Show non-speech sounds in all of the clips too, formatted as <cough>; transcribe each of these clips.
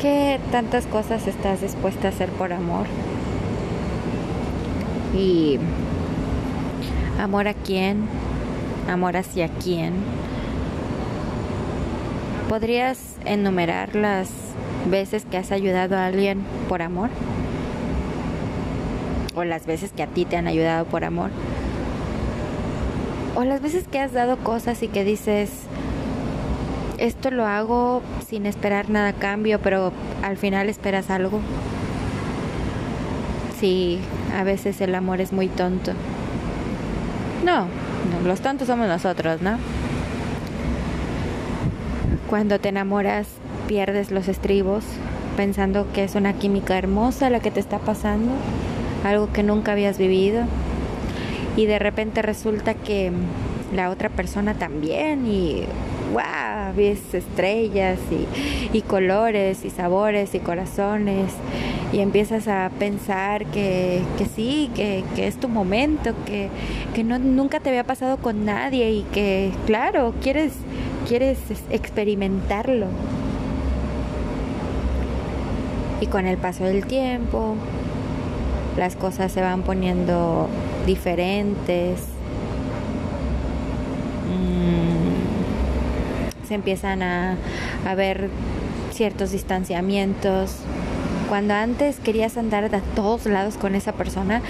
¿Qué tantas cosas estás dispuesta a hacer por amor? Y amor a quién, amor hacia quién. ¿Podrías enumerar las veces que has ayudado a alguien por amor? ¿O las veces que a ti te han ayudado por amor? ¿O las veces que has dado cosas y que dices, esto lo hago sin esperar nada cambio, pero al final esperas algo? Sí, a veces el amor es muy tonto. No, no los tontos somos nosotros, ¿no? Cuando te enamoras pierdes los estribos pensando que es una química hermosa la que te está pasando, algo que nunca habías vivido y de repente resulta que la otra persona también y wow, ves estrellas y, y, colores y sabores y corazones y empiezas a pensar que, que sí, que, que, es tu momento, que, que no, nunca te había pasado con nadie y que claro, quieres quieres experimentarlo. Y con el paso del tiempo, las cosas se van poniendo diferentes. Mm, empiezan a, a ver ciertos distanciamientos. Cuando antes querías andar a todos lados con esa persona,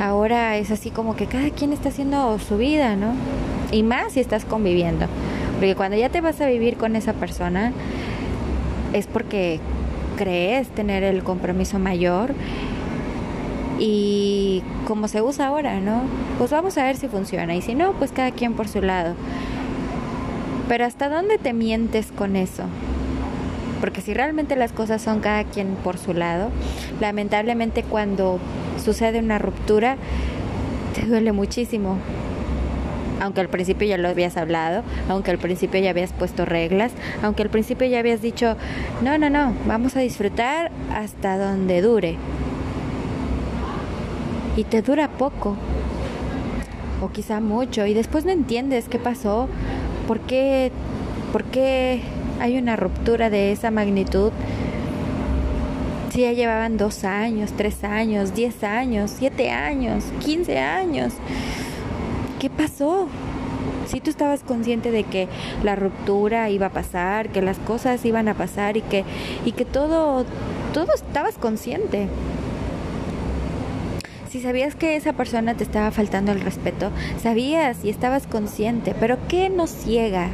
ahora es así como que cada quien está haciendo su vida, ¿no? Y más si estás conviviendo. Porque cuando ya te vas a vivir con esa persona, es porque crees tener el compromiso mayor y como se usa ahora, ¿no? Pues vamos a ver si funciona y si no, pues cada quien por su lado. Pero ¿hasta dónde te mientes con eso? Porque si realmente las cosas son cada quien por su lado, lamentablemente cuando sucede una ruptura, te duele muchísimo aunque al principio ya lo habías hablado, aunque al principio ya habías puesto reglas, aunque al principio ya habías dicho, no, no, no, vamos a disfrutar hasta donde dure. Y te dura poco, o quizá mucho, y después no entiendes qué pasó, por qué, por qué hay una ruptura de esa magnitud. Si ya llevaban dos años, tres años, diez años, siete años, quince años. ¿qué pasó? Si tú estabas consciente de que la ruptura iba a pasar, que las cosas iban a pasar y que, y que todo, todo estabas consciente. Si sabías que esa persona te estaba faltando el respeto, sabías y estabas consciente, pero ¿qué nos ciega?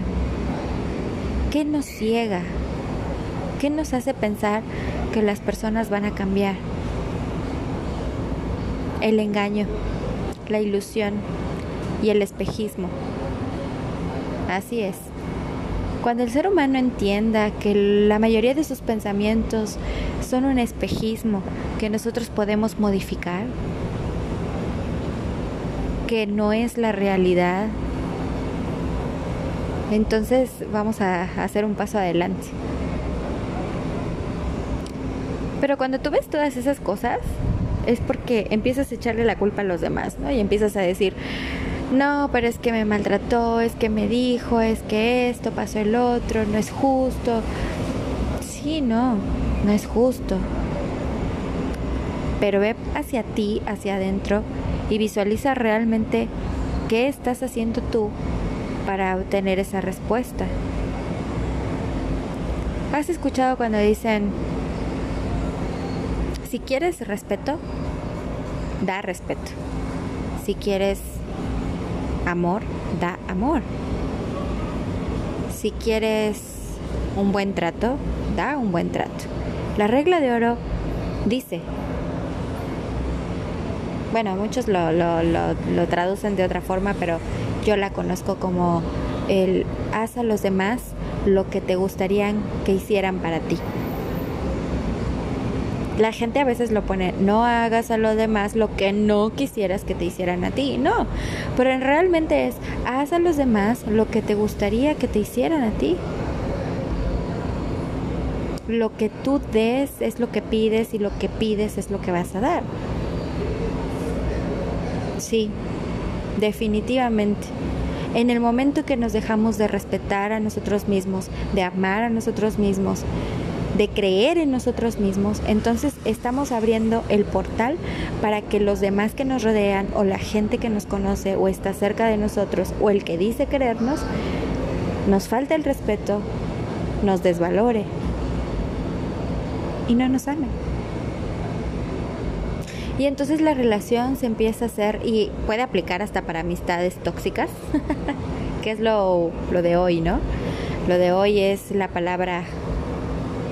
¿Qué nos ciega? ¿Qué nos hace pensar que las personas van a cambiar? El engaño, la ilusión, y el espejismo. Así es. Cuando el ser humano entienda que la mayoría de sus pensamientos son un espejismo que nosotros podemos modificar, que no es la realidad, entonces vamos a hacer un paso adelante. Pero cuando tú ves todas esas cosas, es porque empiezas a echarle la culpa a los demás, ¿no? Y empiezas a decir, no, pero es que me maltrató, es que me dijo, es que esto pasó el otro, no es justo. Sí, no, no es justo. Pero ve hacia ti, hacia adentro y visualiza realmente qué estás haciendo tú para obtener esa respuesta. ¿Has escuchado cuando dicen, si quieres respeto, da respeto. Si quieres amor da amor. Si quieres un buen trato, da un buen trato. La regla de oro dice, bueno, muchos lo, lo, lo, traducen de otra forma, pero yo la conozco como el haz a los demás lo que te gustaría que hicieran para ti la gente a veces lo pone, no hagas a los demás lo que no quisieras que te hicieran a ti. No, pero realmente es, haz a los demás lo que te gustaría que te hicieran a ti. Lo que tú des es lo que pides y lo que pides es lo que vas a dar. Sí, definitivamente. En el momento que nos dejamos de respetar a nosotros mismos, de amar a nosotros mismos, de creer en nosotros mismos, entonces estamos abriendo el portal para que los demás que nos rodean o la gente que nos conoce o está cerca de nosotros o el que dice querernos, nos falte el respeto, nos desvalore y no nos ame. Y entonces la relación se empieza a hacer y puede aplicar hasta para amistades tóxicas, <laughs> que es lo, lo de hoy, ¿no? Lo de hoy es la palabra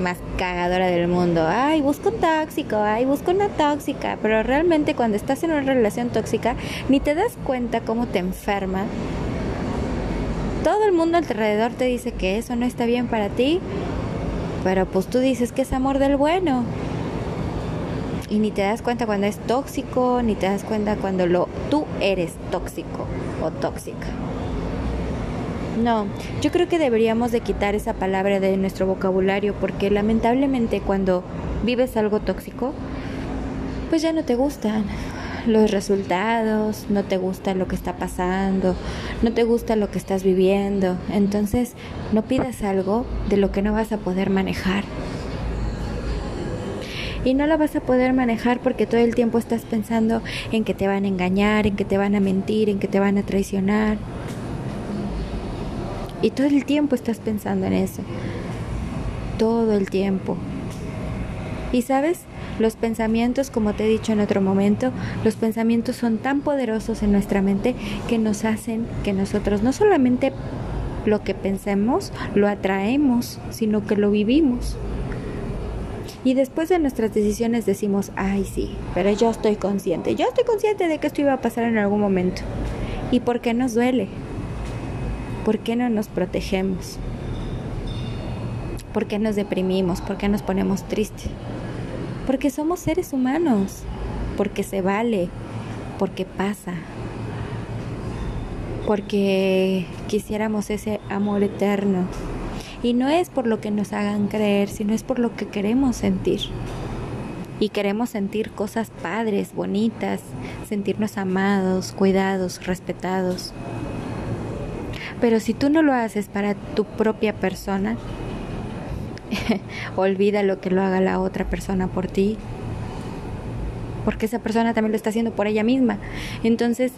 más cagadora del mundo. Ay, busco un tóxico, ay, busco una tóxica. Pero realmente cuando estás en una relación tóxica, ni te das cuenta cómo te enferma. Todo el mundo alrededor te dice que eso no está bien para ti, pero pues tú dices que es amor del bueno. Y ni te das cuenta cuando es tóxico, ni te das cuenta cuando lo tú eres tóxico o tóxica. No, yo creo que deberíamos de quitar esa palabra de nuestro vocabulario porque lamentablemente cuando vives algo tóxico, pues ya no te gustan los resultados, no te gusta lo que está pasando, no te gusta lo que estás viviendo. Entonces, no pidas algo de lo que no vas a poder manejar. Y no lo vas a poder manejar porque todo el tiempo estás pensando en que te van a engañar, en que te van a mentir, en que te van a traicionar. Y todo el tiempo estás pensando en eso. Todo el tiempo. Y sabes, los pensamientos, como te he dicho en otro momento, los pensamientos son tan poderosos en nuestra mente que nos hacen que nosotros no solamente lo que pensemos lo atraemos, sino que lo vivimos. Y después de nuestras decisiones decimos, ay sí, pero yo estoy consciente, yo estoy consciente de que esto iba a pasar en algún momento. ¿Y por qué nos duele? ¿Por qué no nos protegemos? ¿Por qué nos deprimimos? ¿Por qué nos ponemos tristes? Porque somos seres humanos, porque se vale, porque pasa, porque quisiéramos ese amor eterno. Y no es por lo que nos hagan creer, sino es por lo que queremos sentir. Y queremos sentir cosas padres, bonitas, sentirnos amados, cuidados, respetados. Pero si tú no lo haces para tu propia persona, <laughs> olvida lo que lo haga la otra persona por ti. Porque esa persona también lo está haciendo por ella misma. Entonces,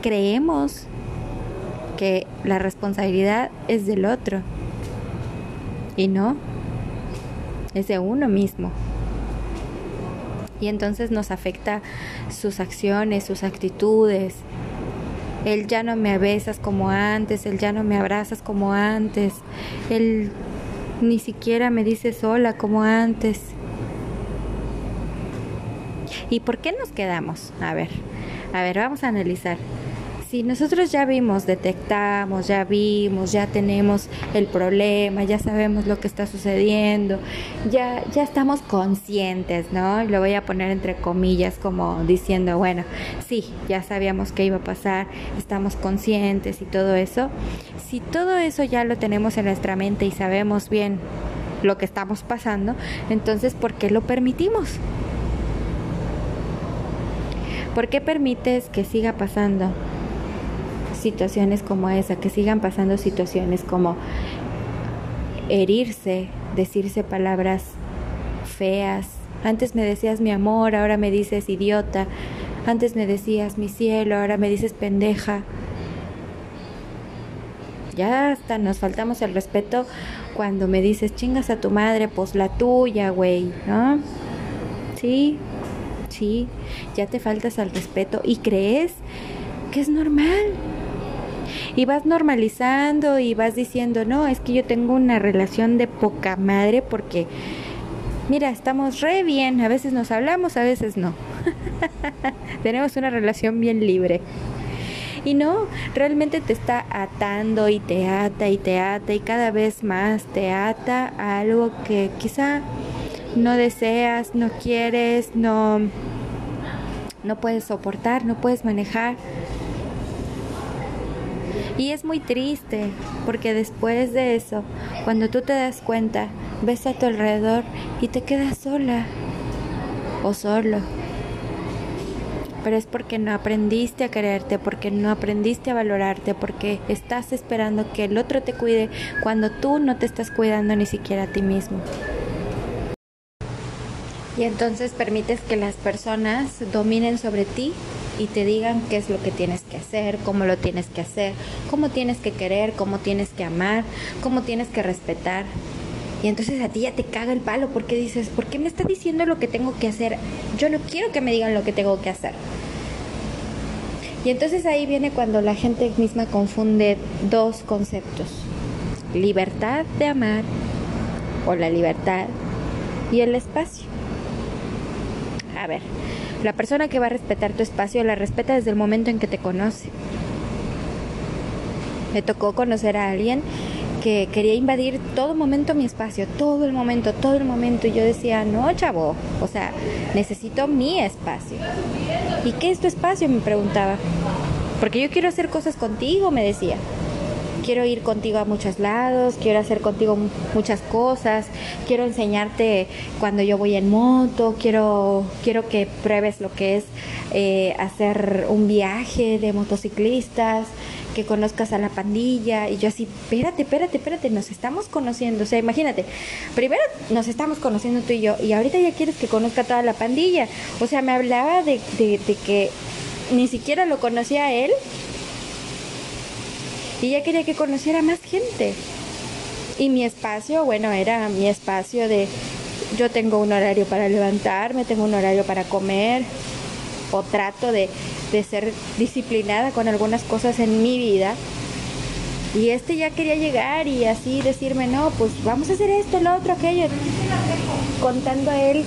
creemos que la responsabilidad es del otro. Y no, es de uno mismo. Y entonces nos afecta sus acciones, sus actitudes, él ya no me besas como antes, él ya no me abrazas como antes, él ni siquiera me dice sola como antes. ¿Y por qué nos quedamos? A ver, a ver, vamos a analizar si nosotros ya vimos, detectamos, ya vimos, ya tenemos el problema, ya sabemos lo que está sucediendo, ya, ya estamos conscientes, ¿no? Y lo voy a poner entre comillas como diciendo, bueno, sí, ya sabíamos que iba a pasar, estamos conscientes y todo eso. Si todo eso ya lo tenemos en nuestra mente y sabemos bien lo que estamos pasando, entonces, ¿por qué lo permitimos? ¿Por qué permites que siga pasando? Situaciones como esa, que sigan pasando situaciones como herirse, decirse palabras feas. Antes me decías mi amor, ahora me dices idiota. Antes me decías mi cielo, ahora me dices pendeja. Ya hasta nos faltamos el respeto cuando me dices chingas a tu madre, pues la tuya, güey, ¿no? Sí, sí, ya te faltas al respeto y crees que es normal y vas normalizando y vas diciendo, no, es que yo tengo una relación de poca madre porque, mira, estamos re bien, a veces nos hablamos, a veces no. <laughs> Tenemos una relación bien libre. Y no, realmente te está atando y te ata y te ata y cada vez más te ata a algo que quizá no deseas, no quieres, no, no puedes soportar, no puedes manejar. Y es muy triste porque después de eso, cuando tú te das cuenta, ves a tu alrededor y te quedas sola o solo. pero es porque no aprendiste a quererte, porque no aprendiste a valorarte, porque estás esperando que el otro te cuide cuando tú no te estás cuidando ni siquiera a ti mismo. Y entonces permites que las personas dominen sobre ti y te digan qué es lo que tienes que hacer, cómo lo tienes que hacer, cómo tienes que querer, cómo tienes que amar, cómo tienes que respetar. Y entonces a ti ya te caga el palo porque dices, ¿por qué me está diciendo lo que tengo que hacer? Yo no quiero que me digan lo que tengo que hacer. Y entonces ahí viene cuando la gente misma confunde dos conceptos. Libertad de amar o la libertad y el espacio. A ver, la persona que va a respetar tu espacio la respeta desde el momento en que te conoce. Me tocó conocer a alguien que quería invadir todo momento mi espacio, todo el momento, todo el momento. Y yo decía, no, chavo, o sea, necesito mi espacio. ¿Y qué es tu espacio? Me preguntaba. Porque yo quiero hacer cosas contigo, me decía quiero ir contigo a muchos lados, quiero hacer contigo muchas cosas, quiero enseñarte cuando yo voy en moto, quiero, quiero que pruebes lo que es eh, hacer un viaje de motociclistas, que conozcas a la pandilla. Y yo así, espérate, espérate, espérate, nos estamos conociendo, o sea, imagínate, primero nos estamos conociendo tú y yo y ahorita ya quieres que conozca toda la pandilla, o sea, me hablaba de, de, de que ni siquiera lo conocía él y ella quería que conociera más gente. Y mi espacio, bueno, era mi espacio de yo tengo un horario para levantarme, tengo un horario para comer, o trato de, de ser disciplinada con algunas cosas en mi vida. Y este ya quería llegar y así decirme, no, pues vamos a hacer esto, lo otro, aquello. Contando a él,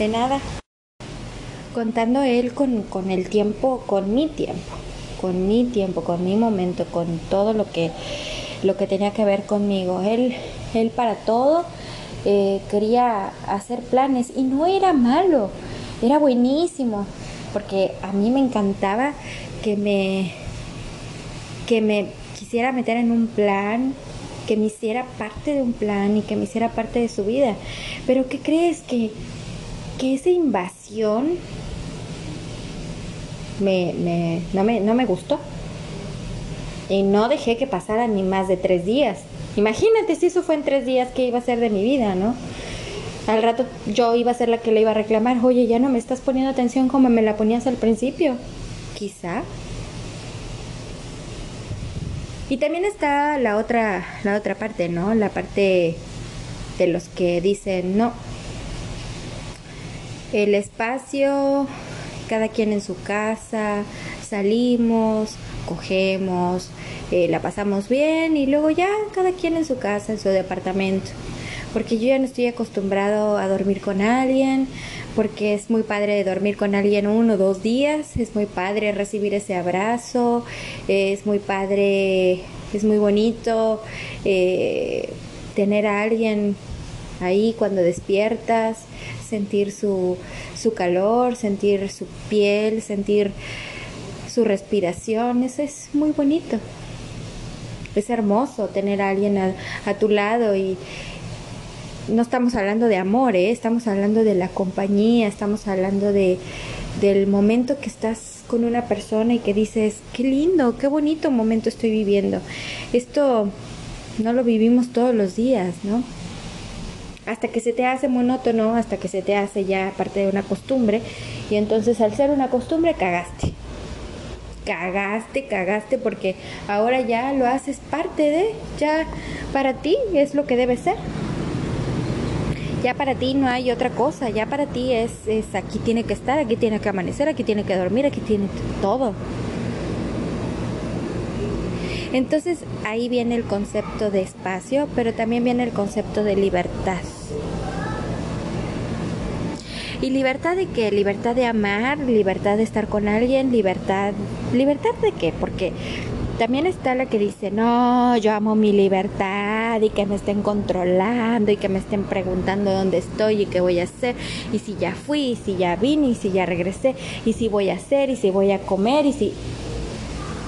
de nada. Contando a él con, con el tiempo, con mi tiempo con mi tiempo, con mi momento, con todo lo que, lo que tenía que ver conmigo. Él, él para todo eh, quería hacer planes y no era malo, era buenísimo, porque a mí me encantaba que me, que me quisiera meter en un plan, que me hiciera parte de un plan y que me hiciera parte de su vida. Pero ¿qué crees que, que esa invasión me, me, no, me, no me gustó. Y no dejé que pasara ni más de tres días. Imagínate si eso fue en tres días, ¿qué iba a ser de mi vida, no? Al rato yo iba a ser la que le iba a reclamar, oye, ya no me estás poniendo atención como me la ponías al principio. Quizá. Y también está la otra, la otra parte, ¿no? La parte de los que dicen, no, el espacio cada quien en su casa, salimos, cogemos, eh, la pasamos bien y luego ya cada quien en su casa, en su departamento. Porque yo ya no estoy acostumbrado a dormir con alguien, porque es muy padre dormir con alguien uno o dos días, es muy padre recibir ese abrazo, es muy padre, es muy bonito eh, tener a alguien ahí cuando despiertas, sentir su, su calor, sentir su piel, sentir su respiración, eso es muy bonito. Es hermoso tener a alguien a, tu lado y no estamos hablando de amor, ¿eh? estamos hablando de la compañía, estamos hablando de, del momento que estás con una persona y que dices, qué lindo, qué bonito momento estoy viviendo. Esto no lo vivimos todos los días, ¿no? Hasta que se te hace monótono, hasta que se te hace ya parte de una costumbre y entonces al ser una costumbre cagaste. Cagaste, cagaste porque ahora ya lo haces parte de, ya para ti es lo que debe ser. Ya para ti no hay otra cosa, ya para ti es, es aquí tiene que estar, aquí tiene que amanecer, aquí tiene que dormir, aquí tiene todo. Entonces ahí viene el concepto de espacio, pero también viene el concepto de libertad. ¿Y libertad de qué? Libertad de amar, libertad de estar con alguien, libertad... ¿Libertad de qué? Porque también está la que dice, no, yo amo mi libertad y que me estén controlando y que me estén preguntando dónde estoy y qué voy a hacer y si ya fui, y si ya vine y si ya regresé y si voy a hacer y si voy a comer y si...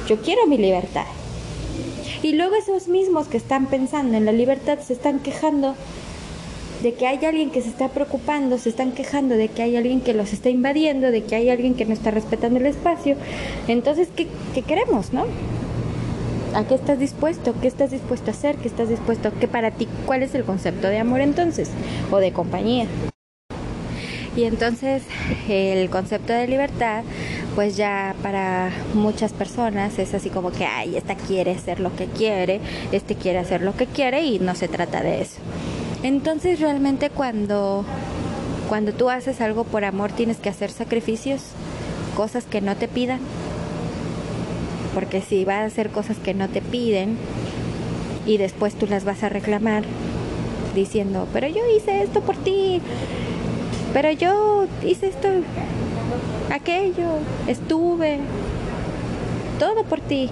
Yo quiero mi libertad. Y luego esos mismos que están pensando en la libertad se están quejando de que hay alguien que se está preocupando, se están quejando de que hay alguien que los está invadiendo, de que hay alguien que no está respetando el espacio. Entonces, ¿qué, qué queremos, no? ¿A qué estás dispuesto? ¿Qué estás dispuesto a hacer? ¿Qué estás dispuesto? ¿Qué para ti? ¿Cuál es el concepto de amor entonces? ¿O de compañía? Y entonces el concepto de libertad, pues ya para muchas personas es así como que, ay, esta quiere hacer lo que quiere, este quiere hacer lo que quiere y no se trata de eso. Entonces realmente cuando, cuando tú haces algo por amor tienes que hacer sacrificios, cosas que no te pidan. Porque si vas a hacer cosas que no te piden y después tú las vas a reclamar diciendo, pero yo hice esto por ti, pero yo hice esto, aquello, estuve, todo por ti.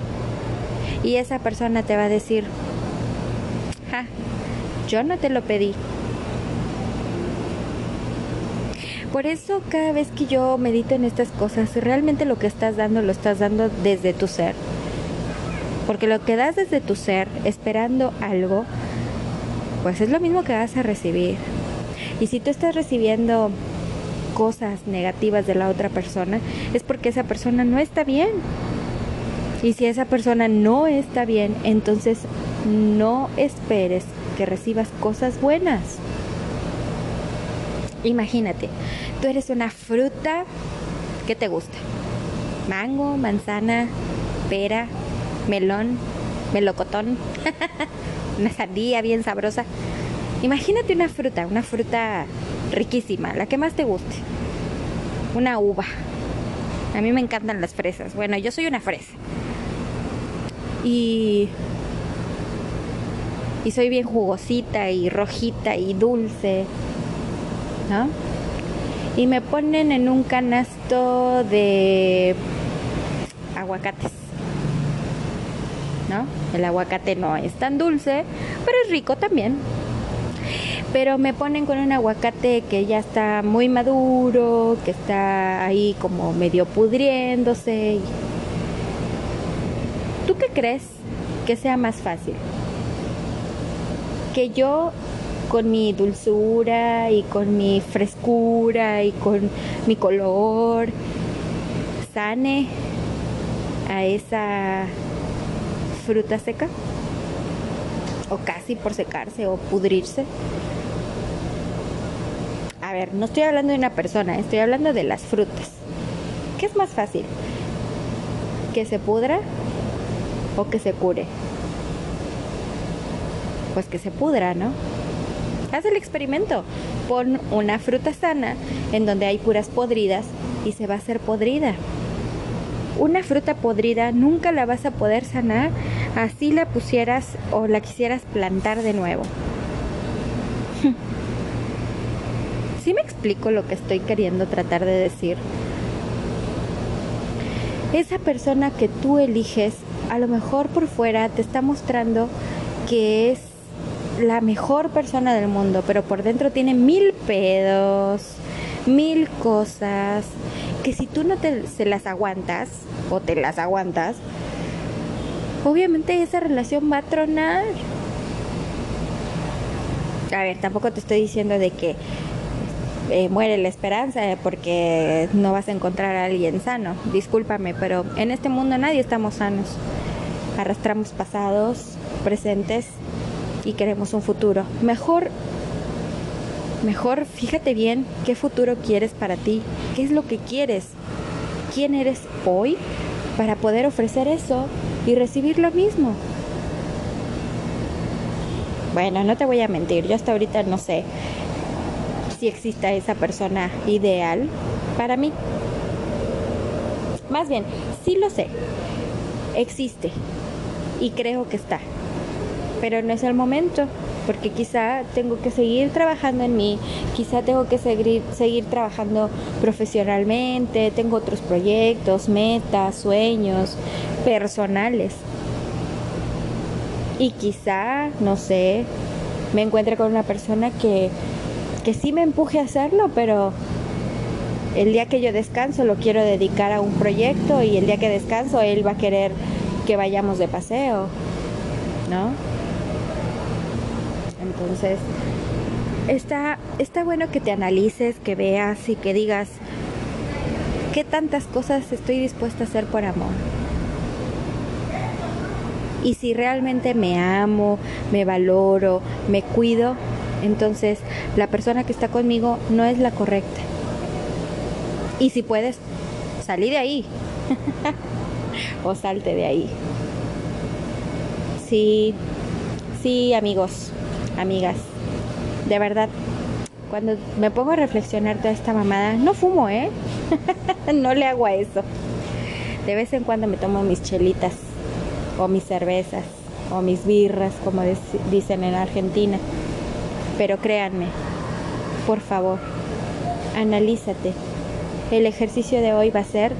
Y esa persona te va a decir, ja, yo no te lo pedí. Por eso cada vez que yo medito en estas cosas, realmente lo que estás dando lo estás dando desde tu ser. Porque lo que das desde tu ser, esperando algo, pues es lo mismo que vas a recibir. Y si tú estás recibiendo cosas negativas de la otra persona, es porque esa persona no está bien. Y si esa persona no está bien, entonces no esperes que recibas cosas buenas. Imagínate, tú eres una fruta que te gusta. Mango, manzana, pera, melón, melocotón, <laughs> una sandía bien sabrosa. Imagínate una fruta, una fruta riquísima, la que más te guste. Una uva. A mí me encantan las fresas. Bueno, yo soy una fresa. Y y soy bien jugosita y rojita y dulce, ¿no? Y me ponen en un canasto de aguacates, ¿no? El aguacate no es tan dulce, pero es rico también. Pero me ponen con un aguacate que ya está muy maduro, que está ahí como medio pudriéndose. ¿Tú qué crees que sea más fácil? que yo con mi dulzura y con mi frescura y con mi color sane a esa fruta seca o casi por secarse o pudrirse. A ver, no estoy hablando de una persona, estoy hablando de las frutas. ¿Qué es más fácil? ¿Que se pudra o que se cure? pues que se pudra, ¿no? Haz el experimento. Pon una fruta sana en donde hay puras podridas y se va a hacer podrida. Una fruta podrida nunca la vas a poder sanar así la pusieras o la quisieras plantar de nuevo. <laughs> ¿Sí me explico lo que estoy queriendo tratar de decir? Esa persona que tú eliges, a lo mejor por fuera te está mostrando que es la mejor persona del mundo, pero por dentro tiene mil pedos, mil cosas, que si tú no te, se las aguantas o te las aguantas, obviamente esa relación va a tronar. A ver, tampoco te estoy diciendo de que eh, muere la esperanza eh, porque no vas a encontrar a alguien sano. Discúlpame, pero en este mundo nadie estamos sanos. Arrastramos pasados, presentes y queremos un futuro. Mejor, mejor fíjate bien qué futuro quieres para ti, qué es lo que quieres, quién eres hoy para poder ofrecer eso y recibir lo mismo. Bueno, no te voy a mentir, yo hasta ahorita no sé si exista esa persona ideal para mí. Más bien, sí lo sé, existe y creo que está pero no es el momento, porque quizá tengo que seguir trabajando en mí, quizá tengo que seguir, seguir trabajando profesionalmente, tengo otros proyectos, metas, sueños personales. Y quizá, no sé, me encuentre con una persona que, que sí me empuje a hacerlo, pero el día que yo descanso lo quiero dedicar a un proyecto y el día que descanso él va a querer que vayamos de paseo, ¿no? Entonces, está, está bueno que te analices, que veas y que digas qué tantas cosas estoy dispuesta a hacer por amor. Y si realmente me amo, me valoro, me cuido, entonces la persona que está conmigo no es la correcta. Y si puedes, salí de ahí. <laughs> o salte de ahí. Sí, sí, amigos, amigas. De verdad, cuando me pongo a reflexionar toda esta mamada, no fumo, ¿eh? <laughs> no le hago a eso. De vez en cuando me tomo mis chelitas, o mis cervezas, o mis birras, como dicen en Argentina. Pero créanme, por favor, analízate. El ejercicio de hoy va a ser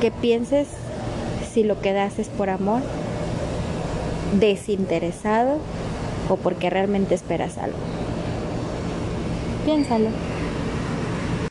que pienses si lo que das es por amor, desinteresado o porque realmente esperas algo. Piénsalo.